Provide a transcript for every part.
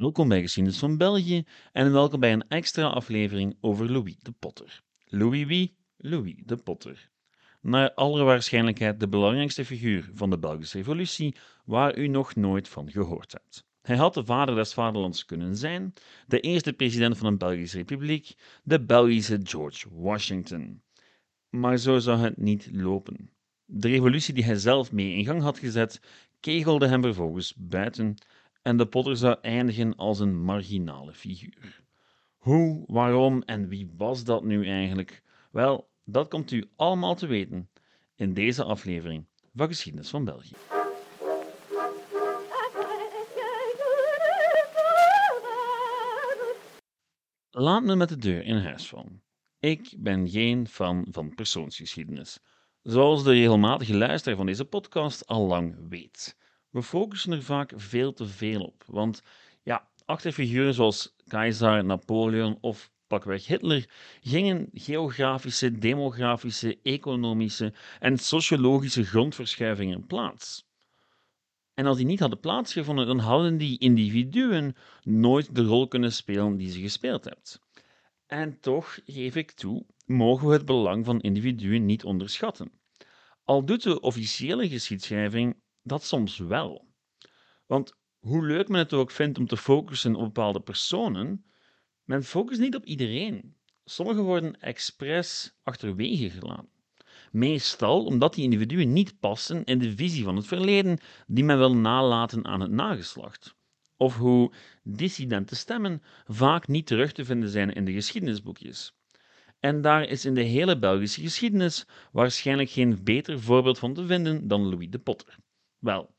Welkom bij Geschiedenis van België en welkom bij een extra aflevering over Louis de Potter. Louis wie? Louis de Potter. Naar alle waarschijnlijkheid de belangrijkste figuur van de Belgische Revolutie waar u nog nooit van gehoord hebt. Hij had de vader des vaderlands kunnen zijn, de eerste president van een Belgische republiek, de Belgische George Washington. Maar zo zou het niet lopen. De revolutie die hij zelf mee in gang had gezet, kegelde hem vervolgens buiten en de Potter zou eindigen als een marginale figuur. Hoe, waarom en wie was dat nu eigenlijk? Wel, dat komt u allemaal te weten in deze aflevering van Geschiedenis van België. Laat me met de deur in huis vallen. Ik ben geen fan van persoonsgeschiedenis, zoals de regelmatige luisteraar van deze podcast al lang weet. We focussen er vaak veel te veel op, want ja, achter figuren zoals Keizer, Napoleon of pakweg Hitler gingen geografische, demografische, economische en sociologische grondverschuivingen plaats. En als die niet hadden plaatsgevonden, dan hadden die individuen nooit de rol kunnen spelen die ze gespeeld hebben. En toch, geef ik toe, mogen we het belang van individuen niet onderschatten. Al doet de officiële geschiedschrijving dat soms wel. Want hoe leuk men het ook vindt om te focussen op bepaalde personen, men focust niet op iedereen. Sommigen worden expres achterwege gelaten. Meestal omdat die individuen niet passen in de visie van het verleden die men wil nalaten aan het nageslacht. Of hoe dissidente stemmen vaak niet terug te vinden zijn in de geschiedenisboekjes. En daar is in de hele Belgische geschiedenis waarschijnlijk geen beter voorbeeld van te vinden dan Louis de Potter. Wel,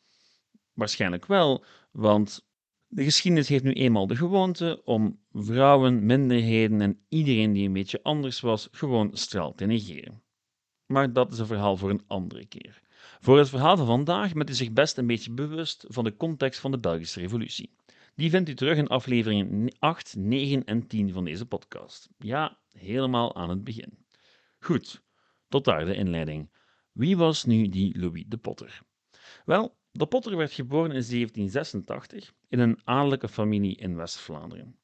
waarschijnlijk wel, want de geschiedenis heeft nu eenmaal de gewoonte om vrouwen, minderheden en iedereen die een beetje anders was, gewoon straal te negeren. Maar dat is een verhaal voor een andere keer. Voor het verhaal van vandaag bent u zich best een beetje bewust van de context van de Belgische Revolutie. Die vindt u terug in afleveringen 8, 9 en 10 van deze podcast. Ja, helemaal aan het begin. Goed, tot daar de inleiding. Wie was nu die Louis de Potter? Wel, de Potter werd geboren in 1786 in een adellijke familie in West-Vlaanderen.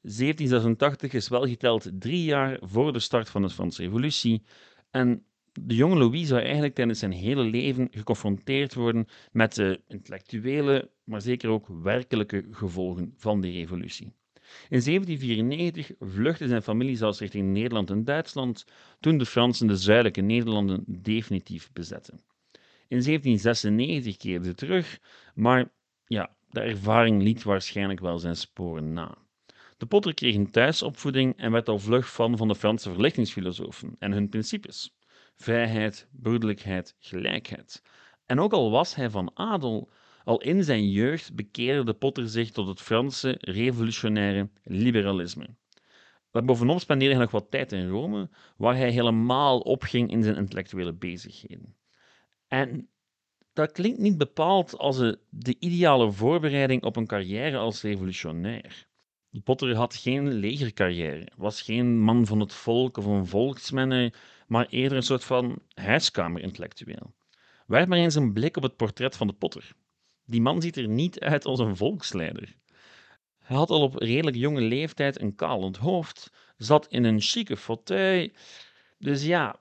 1786 is wel geteld drie jaar voor de start van de Franse Revolutie en de jonge Louis zou eigenlijk tijdens zijn hele leven geconfronteerd worden met de intellectuele, maar zeker ook werkelijke gevolgen van die revolutie. In 1794 vluchtte zijn familie zelfs richting Nederland en Duitsland toen de Fransen de zuidelijke Nederlanden definitief bezetten. In 1796 keerde terug, maar ja, de ervaring liet waarschijnlijk wel zijn sporen na. De Potter kreeg een thuisopvoeding en werd al vlug fan van de Franse verlichtingsfilosofen en hun principes: vrijheid, broederlijkheid, gelijkheid. En ook al was hij van adel, al in zijn jeugd bekeerde de Potter zich tot het Franse revolutionaire liberalisme. Daarbovenop spendeerde hij nog wat tijd in Rome, waar hij helemaal opging in zijn intellectuele bezigheden. En dat klinkt niet bepaald als de ideale voorbereiding op een carrière als revolutionair. Potter had geen legercarrière, was geen man van het volk of een volksmenner, maar eerder een soort van huiskamerintellectueel. Werp maar eens een blik op het portret van de Potter. Die man ziet er niet uit als een volksleider. Hij had al op redelijk jonge leeftijd een kalend hoofd, zat in een chique fauteuil. Dus ja,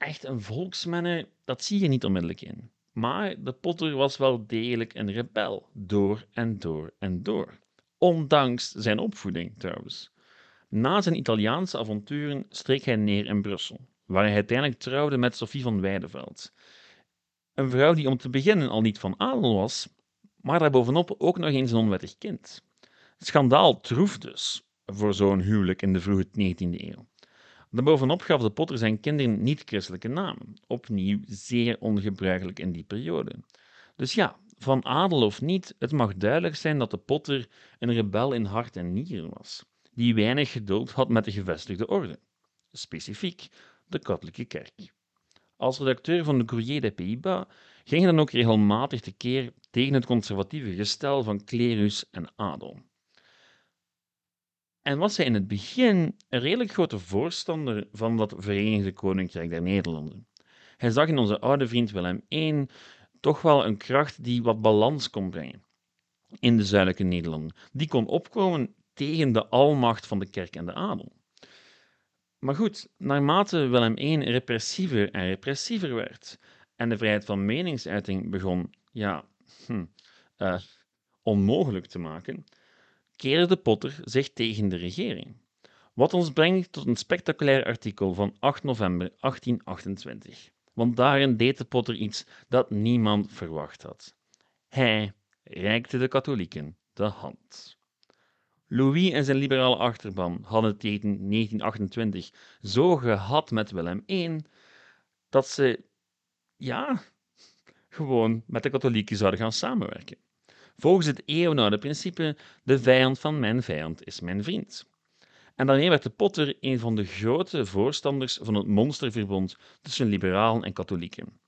echt een volksmanner, dat zie je niet onmiddellijk in. Maar de Potter was wel degelijk een rebel, door en door en door. Ondanks zijn opvoeding trouwens. Na zijn Italiaanse avonturen streek hij neer in Brussel, waar hij uiteindelijk trouwde met Sophie van Weideveld. Een vrouw die om te beginnen al niet van adel was, maar daarbovenop ook nog eens een onwettig kind. Schandaal troef dus voor zo'n huwelijk in de vroege 19e eeuw. Daarbovenop gaf de Potter zijn kinderen niet-christelijke namen, opnieuw zeer ongebruikelijk in die periode. Dus ja, van adel of niet, het mag duidelijk zijn dat de Potter een rebel in hart en nieren was, die weinig geduld had met de gevestigde orde, specifiek de katholieke kerk. Als redacteur van de Courrier des Pays-Bas ging hij dan ook regelmatig tekeer tegen het conservatieve gestel van klerus en adel en was hij in het begin een redelijk grote voorstander van dat Verenigde Koninkrijk der Nederlanden. Hij zag in onze oude vriend Willem I toch wel een kracht die wat balans kon brengen. in de zuidelijke Nederlanden, die kon opkomen tegen de almacht van de kerk en de adel. Maar goed, naarmate Willem I repressiever en repressiever werd en de vrijheid van meningsuiting begon ja, hm, uh, onmogelijk te maken, keerde de Potter zich tegen de regering. Wat ons brengt tot een spectaculair artikel van 8 november 1828. Want daarin deed de Potter iets dat niemand verwacht had. Hij reikte de katholieken de hand. Louis en zijn liberale achterban hadden tegen 1928 zo gehad met Willem I dat ze, ja, gewoon met de katholieken zouden gaan samenwerken. Volgens het eeuwenoude principe: de vijand van mijn vijand is mijn vriend. En daarmee werd de Potter een van de grote voorstanders van het monsterverbond tussen liberalen en katholieken.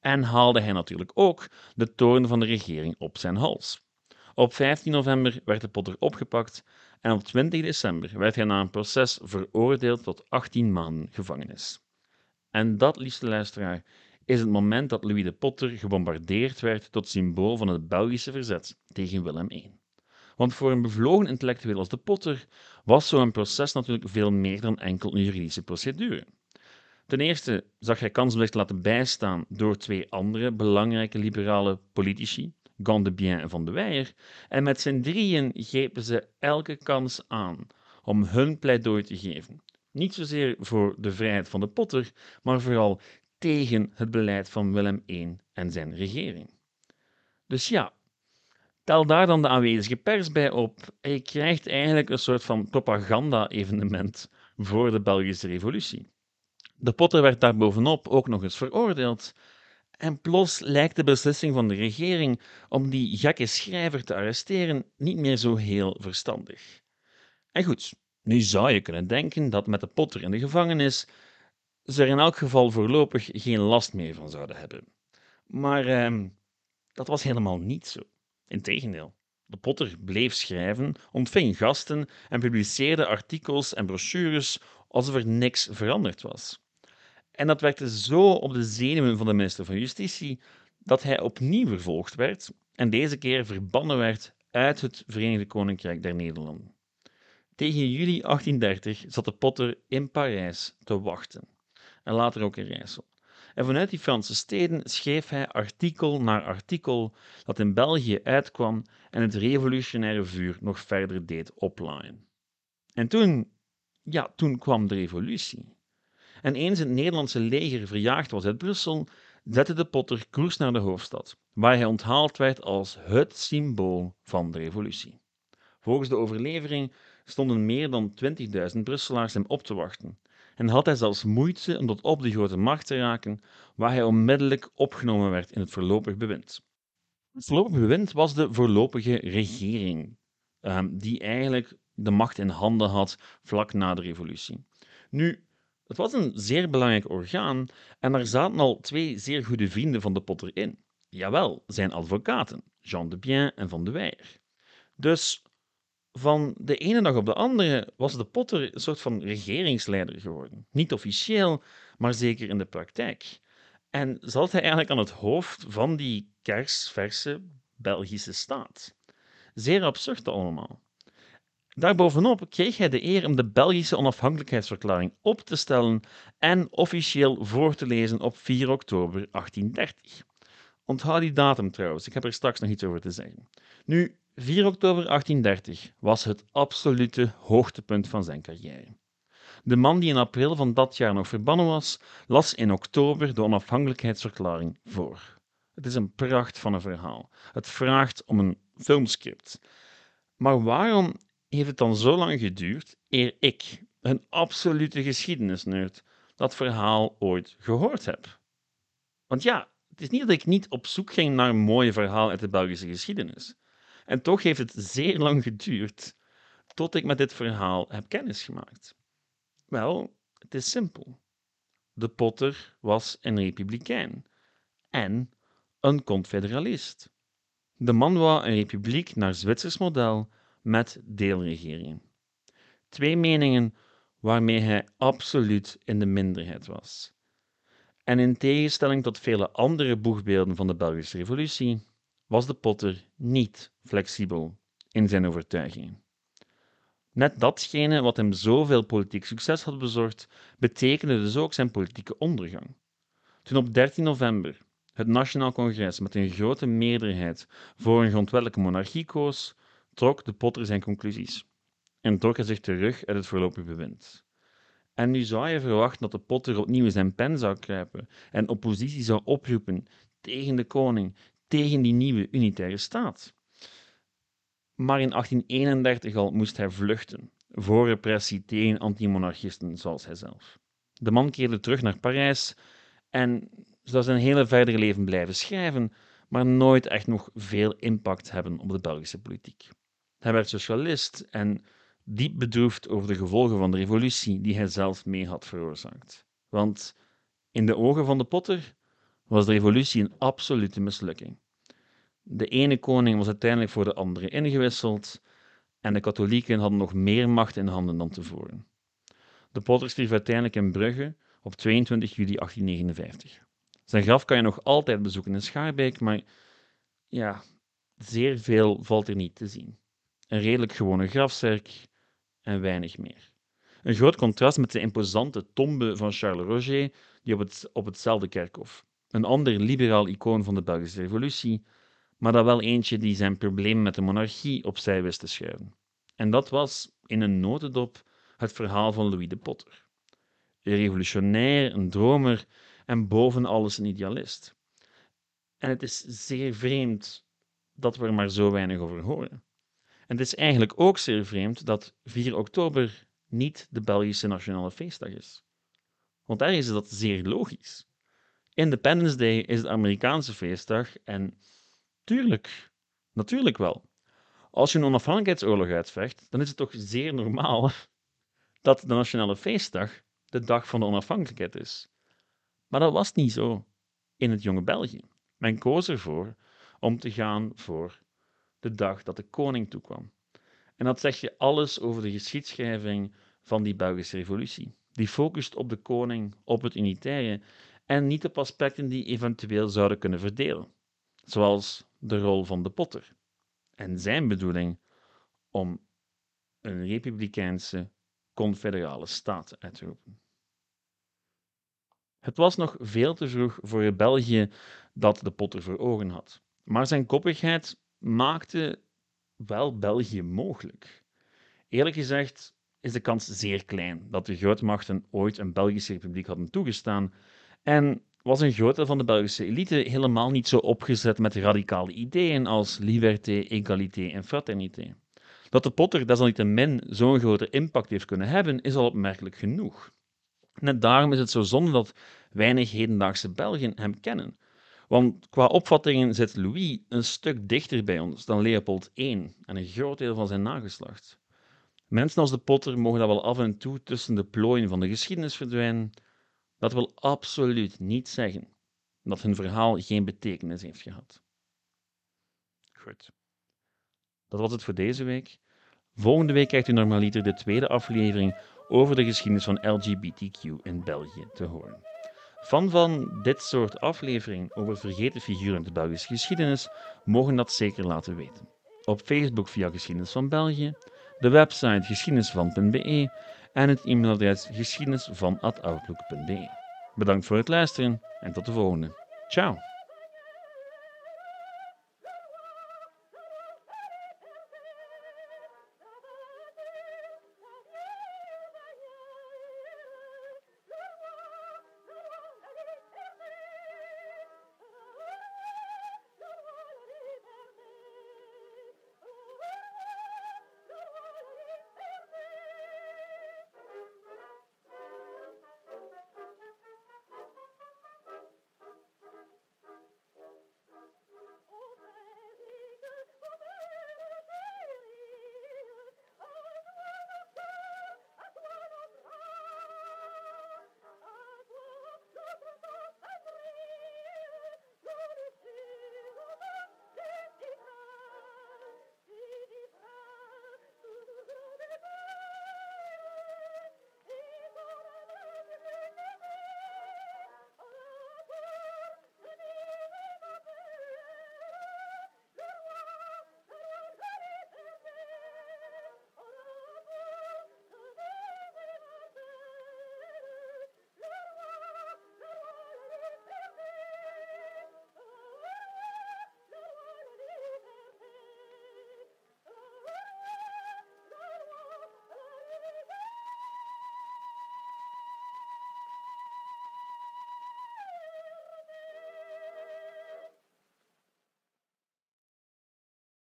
En haalde hij natuurlijk ook de toorn van de regering op zijn hals. Op 15 november werd de Potter opgepakt en op 20 december werd hij na een proces veroordeeld tot 18 maanden gevangenis. En dat, liefste luisteraar, is het moment dat Louis de Potter gebombardeerd werd tot symbool van het Belgische verzet tegen Willem I. Want voor een bevlogen intellectueel als de Potter was zo'n proces natuurlijk veel meer dan enkel een juridische procedure. Ten eerste zag hij kans laten bijstaan door twee andere belangrijke liberale politici, Gandebien en Van de Weijer, en met z'n drieën grepen ze elke kans aan om hun pleidooi te geven. Niet zozeer voor de vrijheid van de Potter, maar vooral tegen het beleid van Willem I en zijn regering. Dus ja, tel daar dan de aanwezige pers bij op je krijgt eigenlijk een soort van propaganda-evenement voor de Belgische revolutie. De Potter werd daarbovenop ook nog eens veroordeeld. En plots lijkt de beslissing van de regering om die gekke schrijver te arresteren niet meer zo heel verstandig. En goed, nu zou je kunnen denken dat met de Potter in de gevangenis ze er in elk geval voorlopig geen last meer van zouden hebben. Maar eh, dat was helemaal niet zo. Integendeel. De Potter bleef schrijven, ontving gasten en publiceerde artikels en brochures alsof er niks veranderd was. En dat werkte zo op de zenuwen van de minister van Justitie dat hij opnieuw vervolgd werd en deze keer verbannen werd uit het Verenigd Koninkrijk der Nederlanden. Tegen juli 1830 zat de Potter in Parijs te wachten en later ook in Rijssel. En vanuit die Franse steden schreef hij artikel na artikel dat in België uitkwam en het revolutionaire vuur nog verder deed oplaaien. En toen, ja, toen kwam de revolutie. En eens het Nederlandse leger verjaagd was uit Brussel, zette de Potter koers naar de hoofdstad, waar hij onthaald werd als het symbool van de revolutie. Volgens de overlevering stonden meer dan 20.000 Brusselaars hem op te wachten en had hij zelfs moeite om tot op de grote macht te raken, waar hij onmiddellijk opgenomen werd in het voorlopig bewind. Het voorlopig bewind was de voorlopige regering, ehm, die eigenlijk de macht in handen had vlak na de revolutie. Nu, het was een zeer belangrijk orgaan en daar zaten al twee zeer goede vrienden van de Potter in. Jawel, zijn advocaten, Jean de Bien en Van de Weijer. Dus van de ene dag op de andere was de Potter een soort van regeringsleider geworden. Niet officieel, maar zeker in de praktijk. En zat hij eigenlijk aan het hoofd van die kersverse Belgische staat. Zeer absurd allemaal. Daarbovenop kreeg hij de eer om de Belgische onafhankelijkheidsverklaring op te stellen en officieel voor te lezen op 4 oktober 1830. Onthoud die datum trouwens, ik heb er straks nog iets over te zeggen. Nu, 4 oktober 1830 was het absolute hoogtepunt van zijn carrière. De man die in april van dat jaar nog verbannen was, las in oktober de onafhankelijkheidsverklaring voor. Het is een pracht van een verhaal. Het vraagt om een filmscript. Maar waarom heeft het dan zo lang geduurd eer ik, een absolute geschiedenisnerd, dat verhaal ooit gehoord heb? Want ja, het is niet dat ik niet op zoek ging naar een mooi verhaal uit de Belgische geschiedenis. En toch heeft het zeer lang geduurd tot ik met dit verhaal heb kennis gemaakt. Wel, het is simpel. De Potter was een republikein en een confederalist. De man wou een republiek naar Zwitsers model met deelregeringen. Twee meningen waarmee hij absoluut in de minderheid was. En in tegenstelling tot vele andere boegbeelden van de Belgische Revolutie was de Potter niet flexibel in zijn overtuigingen. Net datgene wat hem zoveel politiek succes had bezorgd, betekende dus ook zijn politieke ondergang. Toen op 13 november het Nationaal Congres met een grote meerderheid voor een grondwettelijke monarchie koos, trok de Potter zijn conclusies en trok hij zich terug uit het voorlopig bewind. En nu zou je verwachten dat de Potter opnieuw zijn pen zou kruipen en oppositie zou oproepen tegen de koning, tegen die nieuwe unitaire staat. Maar in 1831 al moest hij vluchten voor repressie tegen antimonarchisten zoals hij zelf. De man keerde terug naar Parijs en zou zijn hele verdere leven blijven schrijven, maar nooit echt nog veel impact hebben op de Belgische politiek. Hij werd socialist en diep bedroefd over de gevolgen van de revolutie die hij zelf mee had veroorzaakt. Want in de ogen van de Potter was de revolutie een absolute mislukking. De ene koning was uiteindelijk voor de andere ingewisseld en de katholieken hadden nog meer macht in handen dan tevoren. De Potter stierf uiteindelijk in Brugge op 22 juli 1859. Zijn graf kan je nog altijd bezoeken in Schaarbeek, maar ja, zeer veel valt er niet te zien. Een redelijk gewone grafzerk en weinig meer. Een groot contrast met de imposante tombe van Charles Roger, die op, het, op hetzelfde kerkhof. Een ander liberaal icoon van de Belgische Revolutie, maar dat wel eentje die zijn probleem met de monarchie opzij wist te schuiven. En dat was, in een notendop, het verhaal van Louis de Potter. Een revolutionair, een dromer en boven alles een idealist. En het is zeer vreemd dat we er maar zo weinig over horen. En het is eigenlijk ook zeer vreemd dat 4 oktober niet de Belgische nationale feestdag is. Want daar is dat zeer logisch. Independence Day is de Amerikaanse feestdag en tuurlijk, natuurlijk wel. Als je een onafhankelijkheidsoorlog uitvecht, dan is het toch zeer normaal dat de nationale feestdag de dag van de onafhankelijkheid is. Maar dat was niet zo in het jonge België. Men koos ervoor om te gaan voor de dag dat de koning toekwam. En dat zeg je alles over de geschiedschrijving van die Belgische revolutie. Die focust op de koning, op het unitaire en niet op aspecten die eventueel zouden kunnen verdelen, zoals de rol van de potter en zijn bedoeling om een republikeinse confederale staat uit te roepen. Het was nog veel te vroeg voor België dat de Potter voor ogen had, maar zijn koppigheid maakte wel België mogelijk. Eerlijk gezegd is de kans zeer klein dat de grootmachten ooit een Belgische republiek hadden toegestaan en was een groot deel van de Belgische elite helemaal niet zo opgezet met radicale ideeën als liberté, égalité en fraternité. Dat de Potter desalniettemin zo'n grote impact heeft kunnen hebben, is al opmerkelijk genoeg. Net daarom is het zo zonde dat weinig hedendaagse Belgen hem kennen. Want qua opvattingen zit Louis een stuk dichter bij ons dan Leopold I en een groot deel van zijn nageslacht. Mensen als de Potter mogen dat wel af en toe tussen de plooien van de geschiedenis verdwijnen. Dat wil absoluut niet zeggen dat hun verhaal geen betekenis heeft gehad. Goed. Dat was het voor deze week. Volgende week krijgt u normaliter de tweede aflevering over de geschiedenis van LGBTQ in België te horen. Fan van dit soort aflevering over vergeten figuren in de Belgische geschiedenis mogen dat zeker laten weten. Op Facebook via Geschiedenis van België, de website geschiedenisvan.be en het e-mailadres geschiedenisvan.outlook.be. Bedankt voor het luisteren en tot de volgende. Ciao!